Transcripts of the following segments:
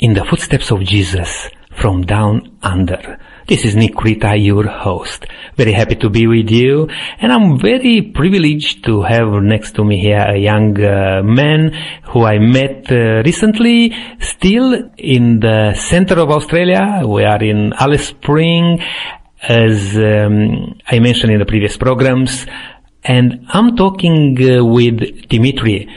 in the footsteps of Jesus from down under. This is Nick Rita, your host. Very happy to be with you, and I'm very privileged to have next to me here a young uh, man who I met uh, recently, still in the center of Australia. We are in Alice Spring, as um, I mentioned in the previous programs, and I'm talking uh, with Dimitri.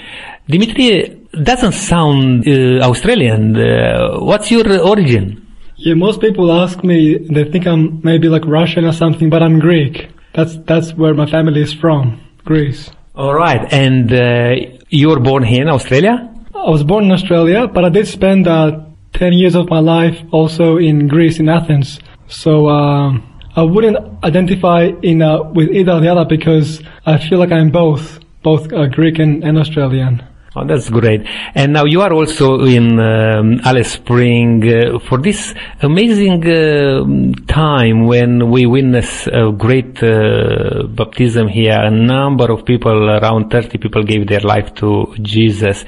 Dimitri doesn't sound uh, Australian. Uh, what's your origin? Yeah, most people ask me, they think I'm maybe like Russian or something, but I'm Greek. That's, that's where my family is from, Greece. All right. And uh, you were born here in Australia? I was born in Australia, but I did spend uh, 10 years of my life also in Greece, in Athens. So uh, I wouldn't identify in uh, with either or the other because I feel like I'm both, both uh, Greek and, and Australian. Oh, that's great. And now you are also in um, Alice Spring uh, for this amazing uh, time when we witness a great uh, baptism here. A number of people, around 30 people gave their life to Jesus.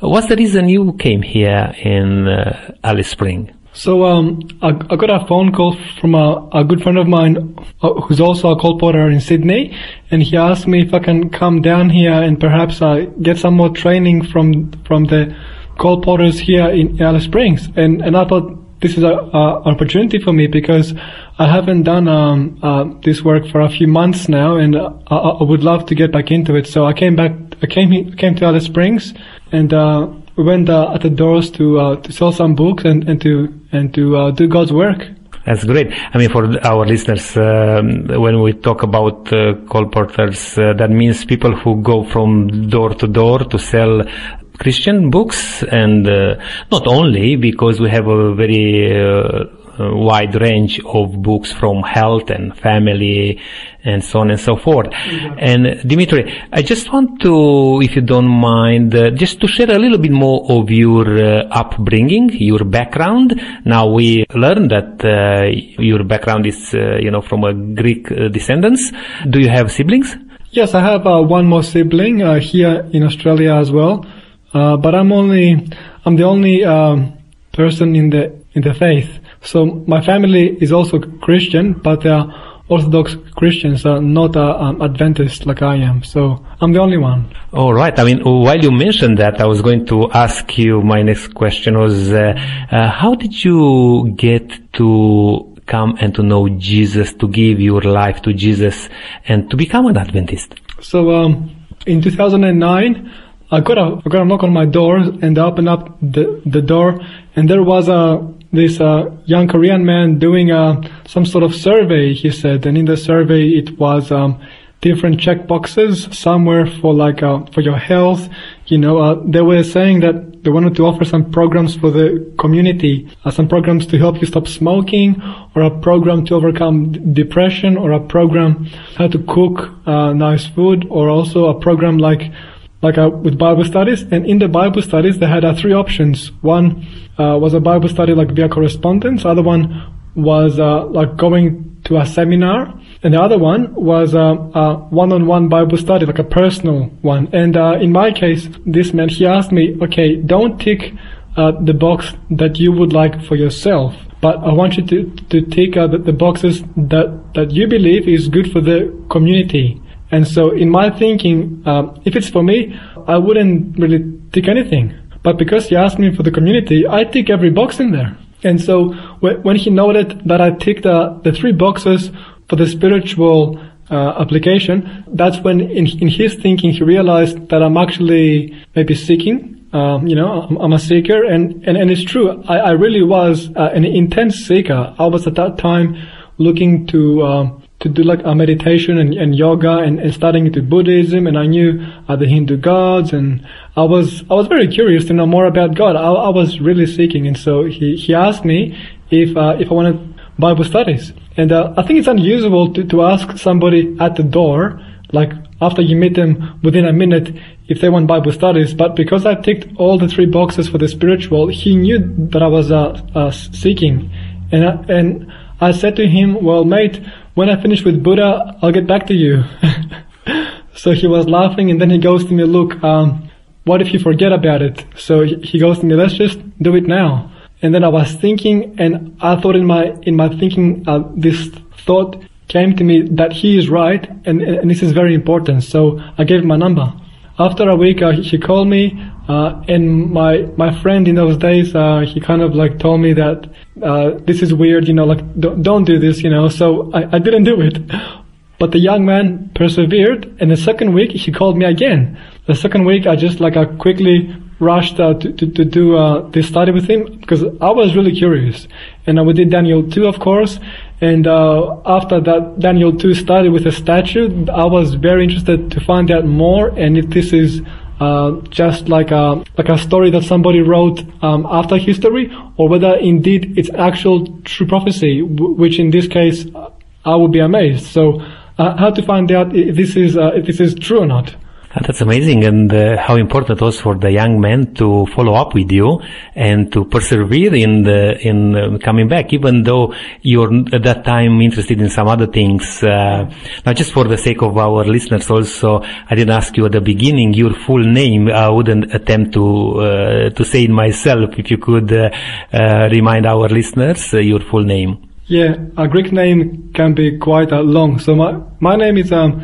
What's the reason you came here in uh, Alice Spring? So um, I, I, got a phone call from a, a good friend of mine uh, who's also a colporteur in Sydney, and he asked me if I can come down here and perhaps uh, get some more training from from the colporteurs here in Alice Springs. And and I thought this is an opportunity for me because I haven't done um, uh, this work for a few months now, and uh, I, I, would love to get back into it. So I came back, I came came to Alice Springs, and uh, we went uh, at the doors to uh, to sell some books and, and to and to uh, do God's work. That's great. I mean, for our listeners, um, when we talk about uh, colporteurs, uh, that means people who go from door to door to sell Christian books, and uh, not only because we have a very wide range of books from health and family and so on and so forth. Mm-hmm. And Dimitri, I just want to, if you don't mind, uh, just to share a little bit more of your uh, upbringing, your background. Now we learned that uh, your background is, uh, you know, from a Greek uh, descendants. Do you have siblings? Yes, I have uh, one more sibling here in Australia as well. but I'm only, I'm the only um, person in the in the faith. So my family is also Christian, but they are Orthodox Christians, are not uh, um, Adventist like I am. So I'm the only one. All right. I mean, while you mentioned that, I was going to ask you. My next question was, uh, uh, how did you get to come and to know Jesus, to give your life to Jesus, and to become an Adventist? So um, in 2009. I got a I got a knock on my door and I opened up the the door and there was a this uh, young Korean man doing uh, some sort of survey, he said, and in the survey it was um, different check boxes, somewhere for like uh, for your health. You know, uh, they were saying that they wanted to offer some programs for the community, uh, some programs to help you stop smoking, or a program to overcome d- depression, or a program how to cook uh, nice food, or also a program like like uh, with Bible studies. And in the Bible studies, they had uh, three options. One uh, was a Bible study like via correspondence. Other one was uh, like going to a seminar. And the other one was uh, a one-on-one Bible study, like a personal one. And uh, in my case, this man, he asked me, okay, don't tick the box that you would like for yourself but I want you to, to take uh, the, the, boxes that, that you believe is good for the community. And so in my thinking, um, if it's for me, I wouldn't really tick anything. But because he asked me for the community, I tick every box in there. And so when he noted that I ticked the, the three boxes for the spiritual uh, application, that's when in, in his thinking he realized that I'm actually maybe seeking. Um, you know, I'm, I'm, a seeker, and, and, and it's true. I, I really was uh, an intense seeker. I was at that time looking to um, to do like a meditation and, and yoga and, and studying into Buddhism and I knew the Hindu gods and I was I was very curious to know more about God. I, I was really seeking and so he, he asked me if uh, if I wanted Bible studies. And uh, I think it's unusual to, to ask somebody at the door, like after you meet them within a minute, if they want Bible studies. But because I ticked all the three boxes for the spiritual, he knew that I was uh, uh, seeking. And, uh, and I said to him, well, mate, when I finish with Buddha, I'll get back to you. so he was laughing and then he goes to me, look, um, what if you forget about it? So he goes to me, let's just do it now. And then I was thinking, and I thought in my in my thinking, uh, this thought came to me that he is right, and, and this is very important. So I gave him my number. After a week, uh, he called me, uh, and my my friend in those days, uh, he kind of like told me that uh, this is weird, you know, like don't, don't do this, you know. So I, I didn't do it. But the young man persevered, and the second week he called me again. The second week I just like I quickly rushed uh, to, to, to do uh, this study with him because I was really curious. And uh, we did Daniel 2, of course. And uh, after that Daniel 2 study with a statue, I was very interested to find out more and if this is uh, just like a like a story that somebody wrote um, after history, or whether indeed it's actual true prophecy, w- which in this case I would be amazed. So, uh, how to find out if this is uh, if this is true or not? That's amazing, and uh, how important it was for the young man to follow up with you and to persevere in the, in uh, coming back, even though you're at that time interested in some other things. Uh, now, just for the sake of our listeners, also, I didn't ask you at the beginning your full name. I wouldn't attempt to uh, to say it myself. If you could uh, uh, remind our listeners your full name. Yeah, a Greek name can be quite long. So my my name is um,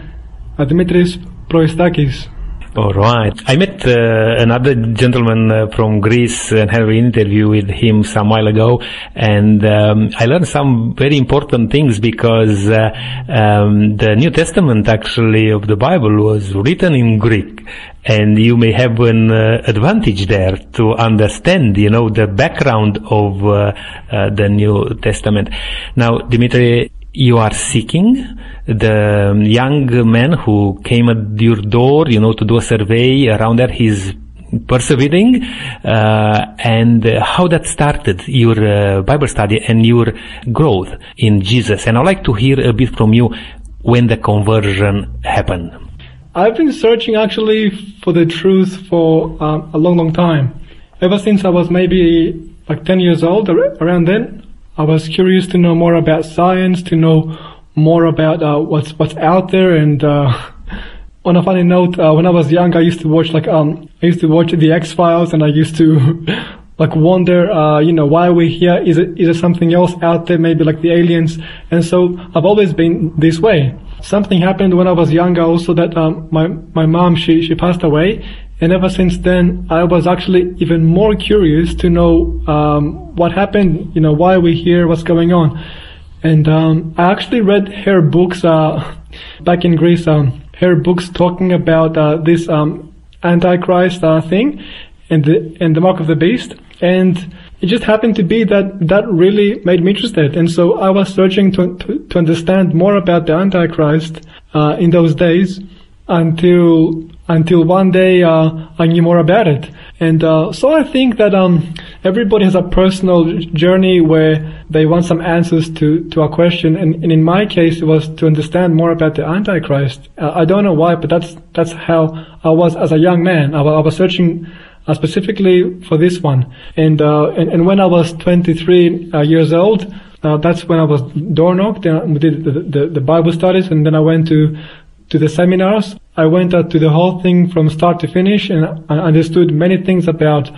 Dimitris Proistakis. All right. I met uh, another gentleman uh, from Greece and had an interview with him some while ago, and um, I learned some very important things because uh, um, the New Testament actually of the Bible was written in Greek, and you may have an uh, advantage there to understand, you know, the background of uh, uh, the New Testament. Now, Dimitri, you are seeking the young man who came at your door, you know, to do a survey around there. He's persevering, uh, and uh, how that started your uh, Bible study and your growth in Jesus. And I'd like to hear a bit from you when the conversion happened. I've been searching actually for the truth for um, a long, long time. Ever since I was maybe like 10 years old, around then, I was curious to know more about science, to know more about uh, what's what's out there. And uh, on a funny note, uh, when I was young, I used to watch like um I used to watch the X Files, and I used to like wonder, uh, you know, why are we here? Is it is there something else out there? Maybe like the aliens. And so I've always been this way. Something happened when I was younger, also that um, my my mom she she passed away, and ever since then, I was actually even more curious to know um, what happened. You know, why we're we here? What's going on? And um, I actually read her books uh, back in Greece. Um, her books talking about uh, this um, Antichrist uh, thing and the and the mark of the beast. And it just happened to be that that really made me interested. And so I was searching to to, to understand more about the Antichrist uh, in those days until until one day uh, I knew more about it. And uh, so I think that um, everybody has a personal journey where they want some answers to, to a question. And, and in my case, it was to understand more about the Antichrist. Uh, I don't know why, but that's that's how I was as a young man. I, I was searching uh, specifically for this one. And, uh, and and when I was 23 uh, years old, that's when I was door knocked. And we did the, the, the Bible studies, and then I went to to the seminars. I went out to the whole thing from start to finish and I understood many things about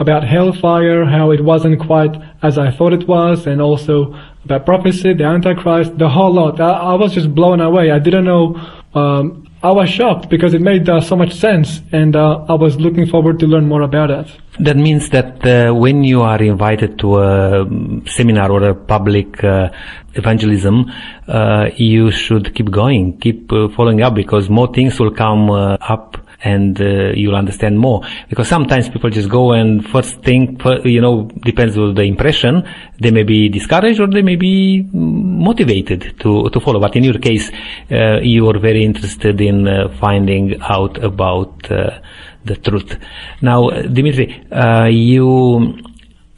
about hellfire, how it wasn't quite as I thought it was, and also about prophecy, the Antichrist, the whole lot. I, I was just blown away. I didn't know. Um, I was shocked because it made uh, so much sense, and uh, I was looking forward to learn more about it. That means that uh, when you are invited to a seminar or a public uh, evangelism, uh, you should keep going, keep uh, following up, because more things will come up and uh, you'll understand more. Because sometimes people just go and first think, you know, depends on the impression, they may be discouraged or they may be motivated to, to follow. But in your case, uh, you are very interested in uh, finding out about uh, the truth. Now, Dimitri, uh, you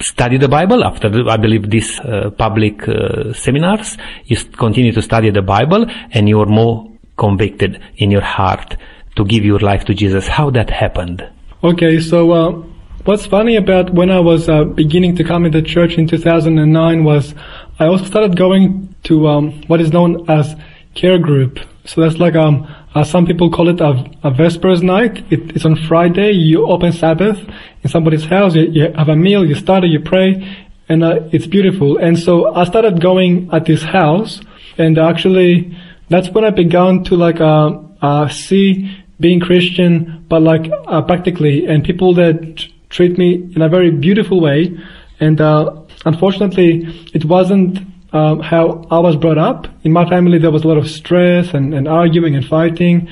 study the Bible after, I believe, these uh, public seminars. You continue to study the Bible and you are more convicted in your heart to give your life to Jesus. How that happened? Okay, so uh, what's funny about when I was uh, beginning to come into church in 2009 was I also started going to um, what is known as care group. So that's like um, uh, some people call it a, a Vespers night. It, it's on Friday. You open Sabbath in somebody's house. You, you, have a meal. You study. You pray, and uh, it's beautiful. And so I started going at this house, and actually that's when I began to like uh, uh, see being Christian, but like uh, practically, and people that treat me in a very beautiful way. And uh, unfortunately, it wasn't um, how I was brought up. In my family, there was a lot of stress and, and arguing and fighting,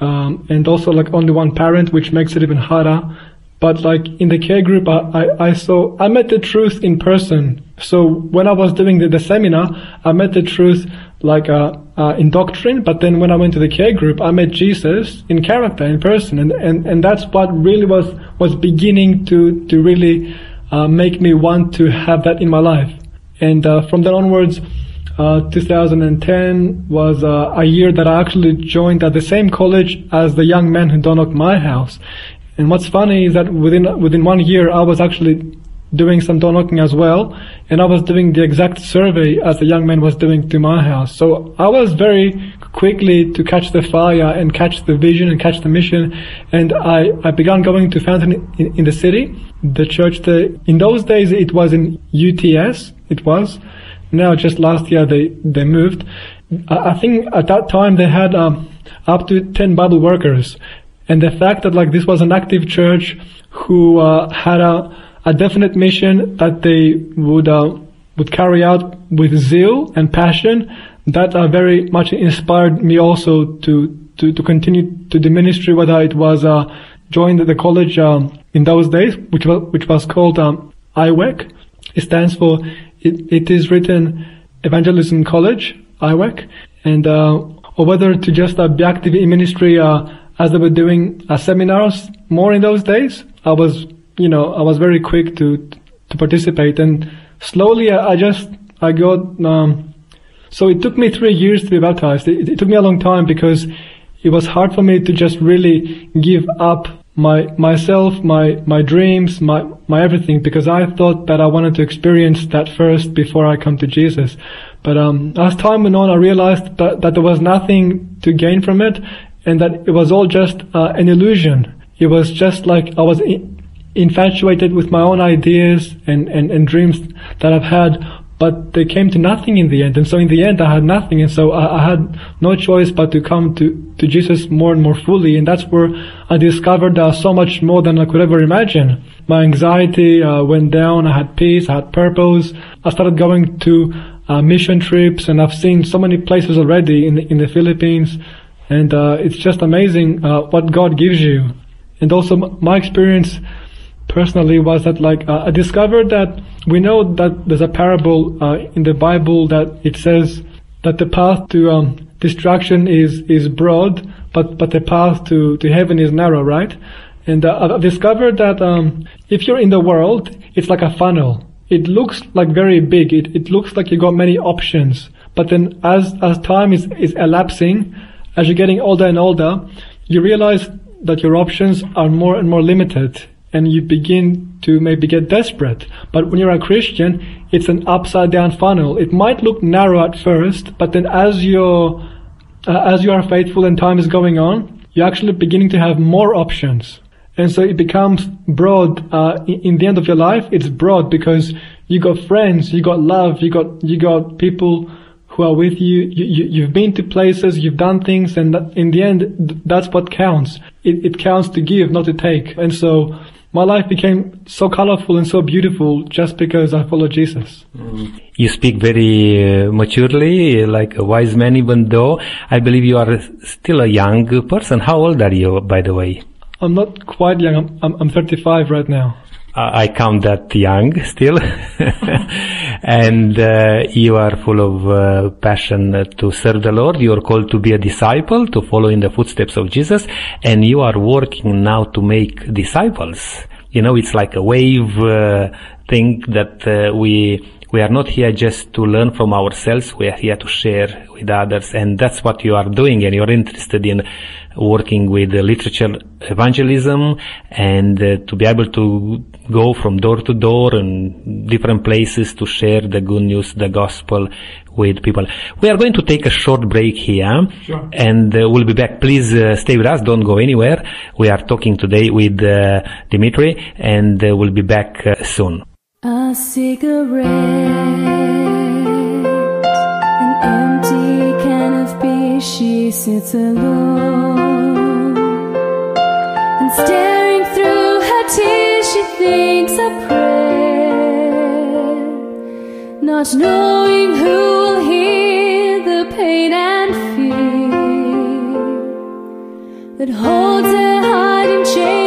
um, and also like only one parent, which makes it even harder. But like in the care group, I, I, I saw, I met the truth in person. So when I was doing the, the seminar, I met the truth like uh, uh, in doctrine, but then when I went to the care group, I met Jesus in character, in person, and and, and that's what really was was beginning to to really uh, make me want to have that in my life. And uh, from then onwards, uh, 2010 was uh, a year that I actually joined at the same college as the young man who knocked my house. And what's funny is that within within one year, I was actually doing some door knocking as well, and I was doing the exact survey as the young man was doing to my house. So I was very quickly to catch the fire and catch the vision and catch the mission, and I, I began going to Fountain in, in the city, the church. The, in those days it was in UTS, it was. Now just last year they, they moved. I, I think at that time they had um, up to 10 Bible workers. And the fact that like this was an active church who uh, had a a definite mission that they would uh, would carry out with zeal and passion that uh, very much inspired me also to, to, to continue to the ministry, whether it was uh, joined the college um, in those days, which was which was called um, IWEC. It stands for it, it is written Evangelism College, IWEC, and uh, or whether to just uh, be active in ministry uh, as they were doing uh, seminars more in those days. I was you know, I was very quick to to participate, and slowly I, I just I got. Um, so it took me three years to be baptized. It, it, took me a long time because it was hard for me to just really give up my myself, my my dreams, my my everything, because I thought that I wanted to experience that first before I come to Jesus. But um, as time went on, I realized that, that there was nothing to gain from it, and that it was all just uh, an illusion. It was just like I was infatuated with my own ideas and, and, and dreams that I've had, but they came to nothing in the end. And so in the end, I had nothing. And so I, I, had no choice but to come to, to Jesus more and more fully. And that's where I discovered uh, so much more than I could ever imagine. My anxiety uh, went down. I had peace. I had purpose. I started going to uh, mission trips and I've seen so many places already in the, in the Philippines. And uh, it's just amazing uh, what God gives you. And also my experience personally was that like uh, I discovered that we know that there's a parable uh, in the Bible that it says that the path to um, destruction is is broad, but but the path to to heaven is narrow, right? And uh, I've discovered that um, if you're in the world, it's like a funnel. It looks like very big. It it looks like you got many options. But then as as time is is elapsing, as you're getting older and older, you realize that your options are more and more limited and you begin to maybe get desperate. But when you're a Christian, it's an upside down funnel. It might look narrow at first, but then as you're, uh, as you are faithful and time is going on, you're actually beginning to have more options. And so it becomes broad, uh, in, the end of your life, it's broad because you got friends, you got love, you got, you got people who are with you. you, you have been to places, you've done things, and in the end, that's what counts. It, it counts to give, not to take. And so my life became so colorful and so beautiful just because I followed Jesus. Mm. You speak very uh, maturely, like a wise man, even though I believe you are still a young person. How old are you, by the way? I'm not quite young. I'm, I'm, I'm 35 right now. I count that young still. and uh, you are full of uh, passion to serve the Lord. You are called to be a disciple, to follow in the footsteps of Jesus, and you are working now to make disciples. You know, it's like a wave uh, thing that uh, we we are not here just to learn from ourselves. We are here to share with others, and that's what you are doing. And you're interested in working with literature evangelism and uh, to be able to go from door to door and different places to share the good news, the gospel with people. We are going to take a short break here sure. and uh, we'll be back. Please uh, stay with us. Don't go anywhere. We are talking today with uh, Dimitri and uh, we'll be back uh, soon. A cigarette, she sits alone. And staring through her tears, she thinks a prayer, not knowing who will hear the pain and fear that holds her heart in chains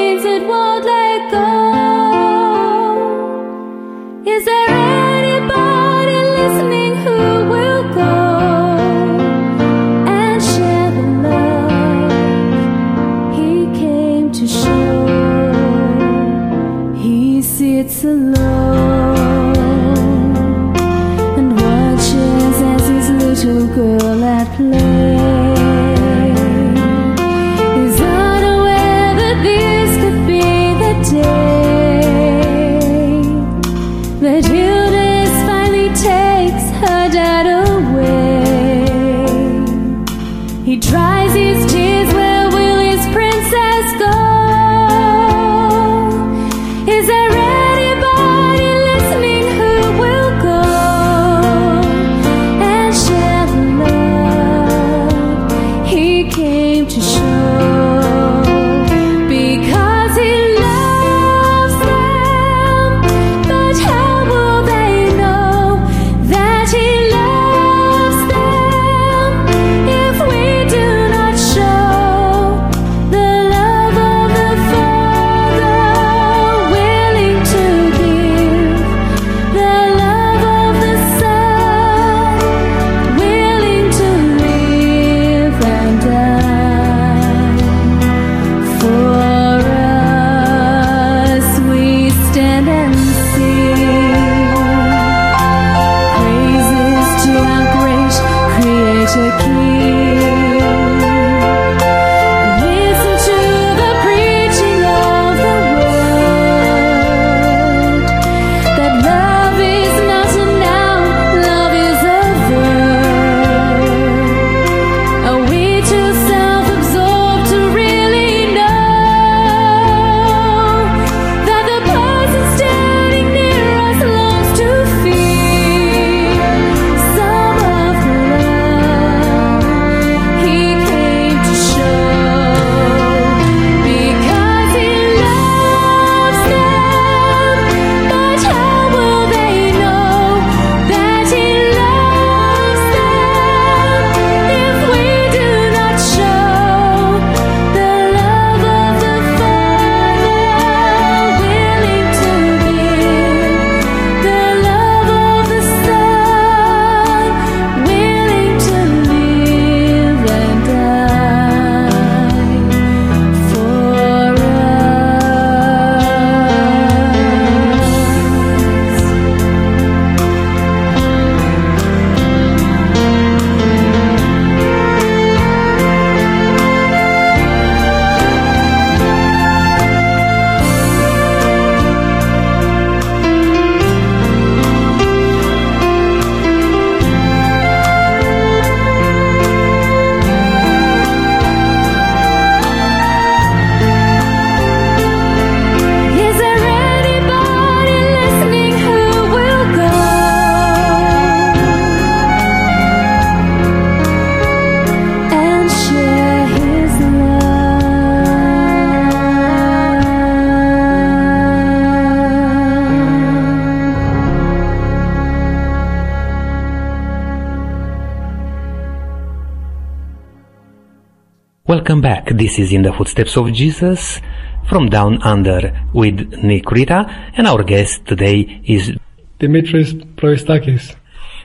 Welcome back. This is In the Footsteps of Jesus from Down Under with Nick Rita and our guest today is Dimitris Proistakis.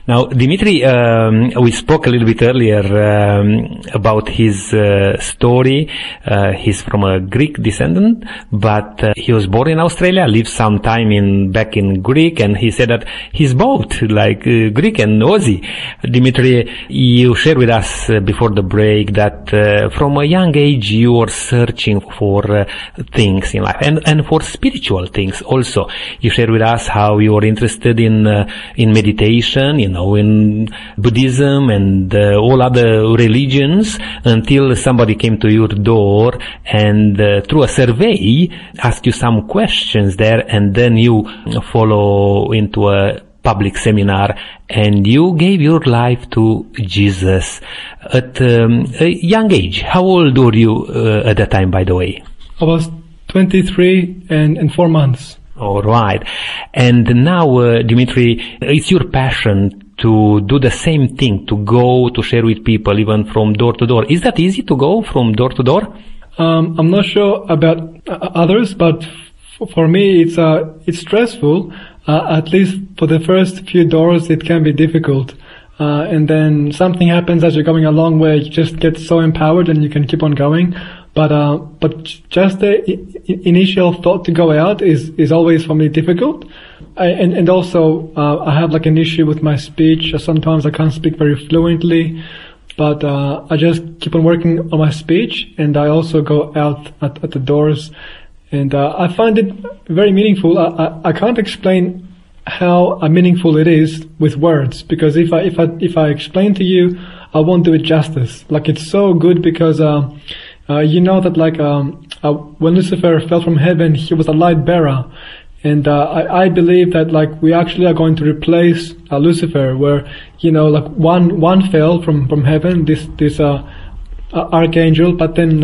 Now, Dimitri, um, we spoke a little bit earlier um, about his uh, story. Uh, he's from a Greek descendant, but uh, he was born in Australia, lived some time in back in Greek, and he said that he's both like uh, Greek and Aussie. Dimitri, you shared with us uh, before the break that uh, from a young age you were searching for things in life and and for spiritual things also. You shared with us how you were interested in in meditation, in know, in Buddhism and uh, all other religions until somebody came to your door and uh, through a survey asked you some questions there and then you follow into a public seminar and you gave your life to Jesus at um, a young age. How old were you uh, at that time, by the way? I was 23 and, and four months. All right. And now, uh, Dimitri, it's your passion to do the same thing, to go to share with people, even from door to door. Is that easy to go from door to door? Um, I'm not sure about uh, others, but f- for me, it's uh, it's stressful. Uh, at least for the first few doors, it can be difficult. Uh, and then something happens as you're going along where you just get so empowered and you can keep on going. But uh, but just the initial thought to go out is is always for me difficult. I, and and also uh, I have like an issue with my speech. Sometimes I can't speak very fluently, but uh, I just keep on working on my speech, and I also go out at, at the doors, and uh, I find it very meaningful. I, I, I can't explain how uh, meaningful it is with words because if I if I if I explain to you, I won't do it justice. Like it's so good because. Uh, you know that like um, uh, when Lucifer fell from heaven, he was a light bearer, and uh, I, I believe that like we actually are going to replace uh, Lucifer, where you know like one one fell from from heaven, this this uh, uh, archangel, but then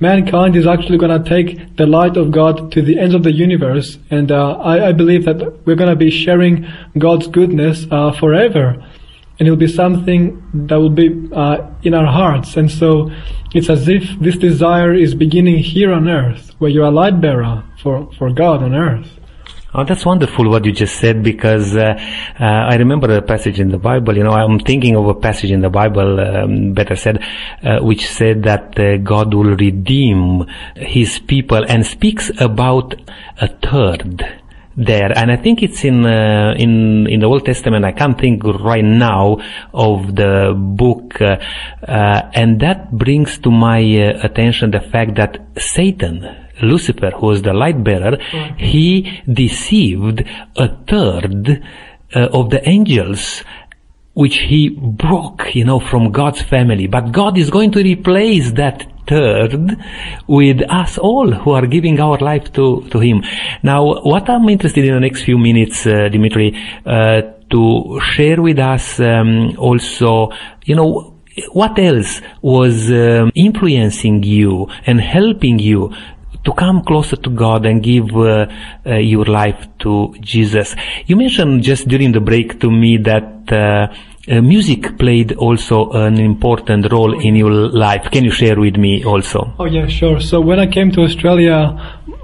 mankind is actually going to take the light of God to the ends of the universe, and I, I believe that we're going to be sharing God's goodness forever and it will be something that will be uh, in our hearts. And so it's as if this desire is beginning here on earth, where you're a light bearer for, for God on earth. Oh, that's wonderful what you just said because uh, uh, I remember a passage in the Bible. You know, I'm thinking of a passage in the Bible, um, better said, uh, which said that uh, God will redeem His people and speaks about a third there, and I think it's in uh, in in the Old Testament. I can't think right now of the book, uh, uh, and that brings to my uh, attention the fact that Satan, Lucifer, who was the light bearer, he deceived a third uh, of the angels which he broke, you know, from God's family. But God is going to replace that third with us all who are giving our life to, to Him. Now, what I'm interested in the next few minutes, uh, Dimitri, uh, to share with us um, also, you know, what else was um, influencing you and helping you to come closer to God and give uh, uh, your life to Jesus. You mentioned just during the break to me that uh, uh, music played also an important role in your life. Can you share with me also? Oh yeah, sure. So when I came to Australia,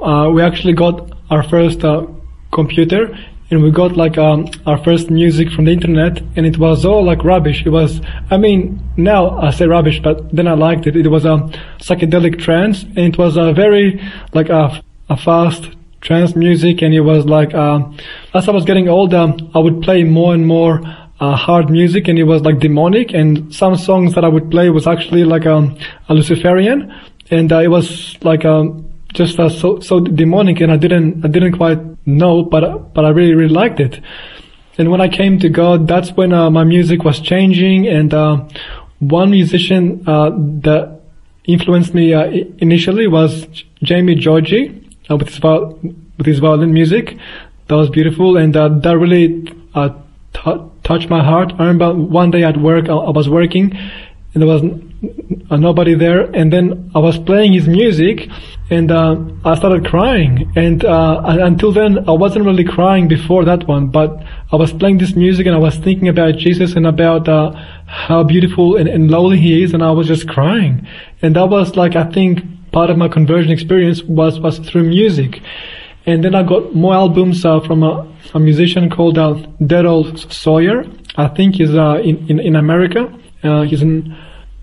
uh, we actually got our first uh, computer, and we got like um, our first music from the internet, and it was all like rubbish. It was, I mean, now I say rubbish, but then I liked it. It was a psychedelic trance, and it was a very like a, a fast trance music, and it was like uh, as I was getting older, I would play more and more uh, hard music and it was like demonic and some songs that I would play was actually like um, a Luciferian and uh, it was like um, just uh, so so demonic and I didn't I didn't quite know but but I really really liked it. And when I came to God that's when uh, my music was changing and uh, one musician uh, that influenced me initially was Jaime Jorge with his with his violin music. That was beautiful and that really uh, t- touched my heart. I remember one day at work, I, I was working, and there was nobody there, and then I was playing his music, and uh, I started crying. And uh, until then, I wasn't really crying before that one, but I was playing this music, and I was thinking about Jesus and about uh, how beautiful and, and lowly He is, and I was just crying. And that was like I think part of my conversion experience was was through music. And then I got more albums uh, from a, a musician called uh, Daryl Sawyer. I think he's uh, in, in in America. Uh, he's an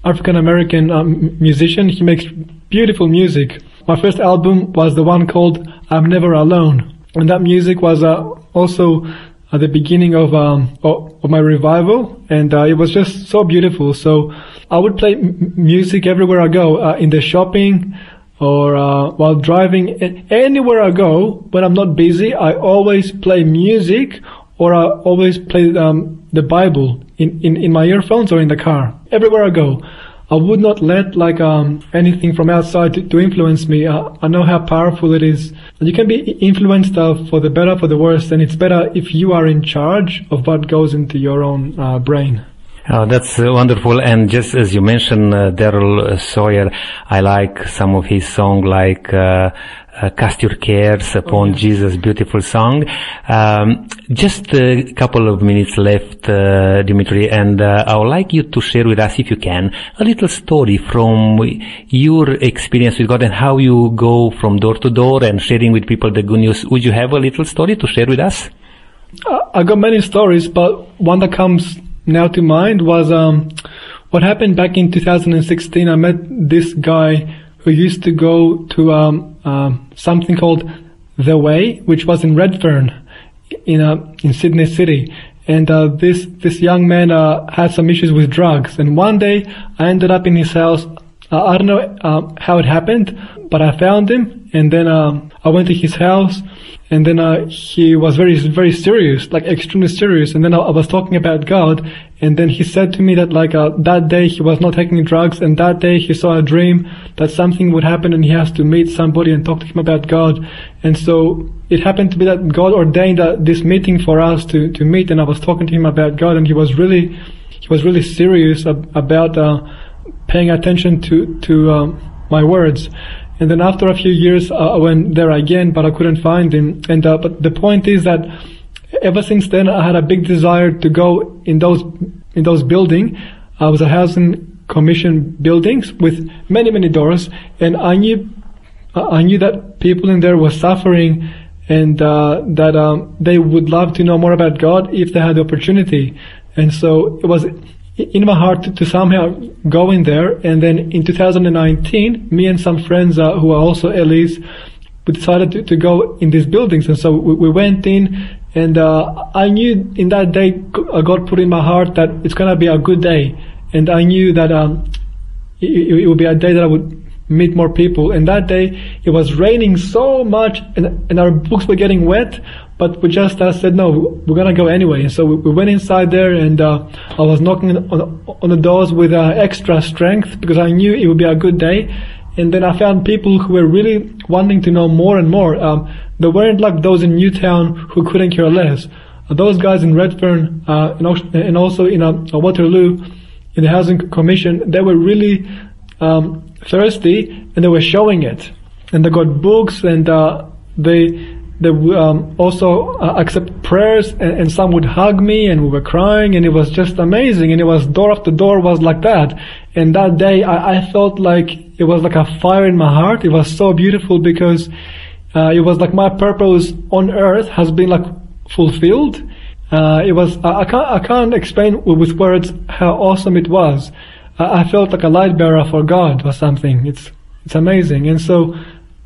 African American um, musician. He makes beautiful music. My first album was the one called "I'm Never Alone," and that music was uh, also at the beginning of um, of of my revival, and uh, it was just so beautiful. So I would play m- music everywhere I go, uh, in the shopping or uh, while driving. Anywhere I go, when I'm not busy, I always play music or I always play um, the Bible in, in, in my earphones or in the car. Everywhere I go. I would not let like um, anything from outside to, to influence me. Uh, I know how powerful it is. You can be influenced uh, for the better, for the worse, and it's better if you are in charge of what goes into your own uh, brain. Oh, that's uh, wonderful. And just as you mentioned, uh, Daryl Sawyer, I like some of his song like uh, uh, Cast Your Cares Upon Jesus, beautiful song. Um, just a couple of minutes left, uh, Dimitri, and uh, I would like you to share with us, if you can, a little story from your experience with God and how you go from door to door and sharing with people the good news. Would you have a little story to share with us? I got many stories, but one that comes now to mind was um, what happened back in 2016. I met this guy who used to go to um, uh, something called The Way, which was in Redfern, in uh, in Sydney City. And uh, this this young man uh, had some issues with drugs. And one day I ended up in his house. Uh, I don't know uh, how it happened, but I found him, and then um, I went to his house and then uh, he was very very serious like extremely serious. And then I, I, was talking about god and then he said to me that like uh, that day he was not taking drugs and that day he saw a dream that something would happen and he has to meet somebody and talk to him about god. And so it happened to be that god ordained uh, this meeting for us to, to meet and i was talking to him about god and he was really he was really serious ab- about uh, paying attention to to um, my words and then after a few years, uh, I went there again, but I couldn't find him. And uh, but the point is that ever since then, I had a big desire to go in those in those buildings. I was a housing commission buildings with many many doors, and I knew I knew that people in there were suffering, and uh, that um, they would love to know more about God if they had the opportunity. And so it was in my heart to, somehow go in there. And then in 2019, me and some friends uh, who are also LEs, we decided to, to, go in these buildings. And so we, we went in and uh, I knew in that day, God put in my heart that it's going to be a good day. And I knew that um, it, it would be a day that I would meet more people. And that day it was raining so much and, and our books were getting wet, but we just uh, said, no, we're gonna go anyway. And so we, we went inside there and uh, I was knocking on, on the doors with uh, extra strength because I knew it would be a good day. And then I found people who were really wanting to know more and more. Um, they weren't like those in Newtown who couldn't care less. Uh, those guys in Redfern uh, and, and, also in uh, Waterloo, in the Housing Commission, they were really um, thirsty and they were showing it. And they got books and they they um, also uh, accept prayers and, and, some would hug me and we were crying and it was just amazing and it was door after door was like that. And that day I, I felt like it was like a fire in my heart. It was so beautiful because uh, it was like my purpose on earth has been like fulfilled. Uh, it was I, I, can't I can't explain with words how awesome it was. I, I felt like a light bearer for God or something. It's it's amazing. And so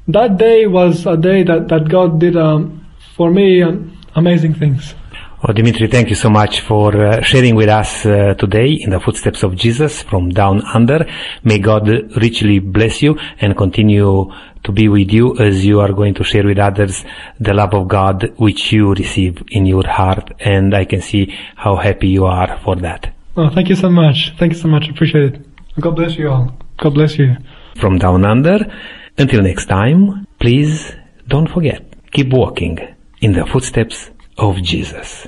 that day was a day that, that God did um, for me um, amazing things. Well, Dimitri, thank you so much for uh, sharing with us uh, today in the footsteps of Jesus from down under. May God richly bless you and continue to be with you as you are going to share with others the love of God which you receive in your heart. And I can see how happy you are for that. Oh, thank you so much. Thank you so much. Appreciate it. God bless you all. God bless you. From down under. Until next time, please don't forget, keep walking in the footsteps of Jesus.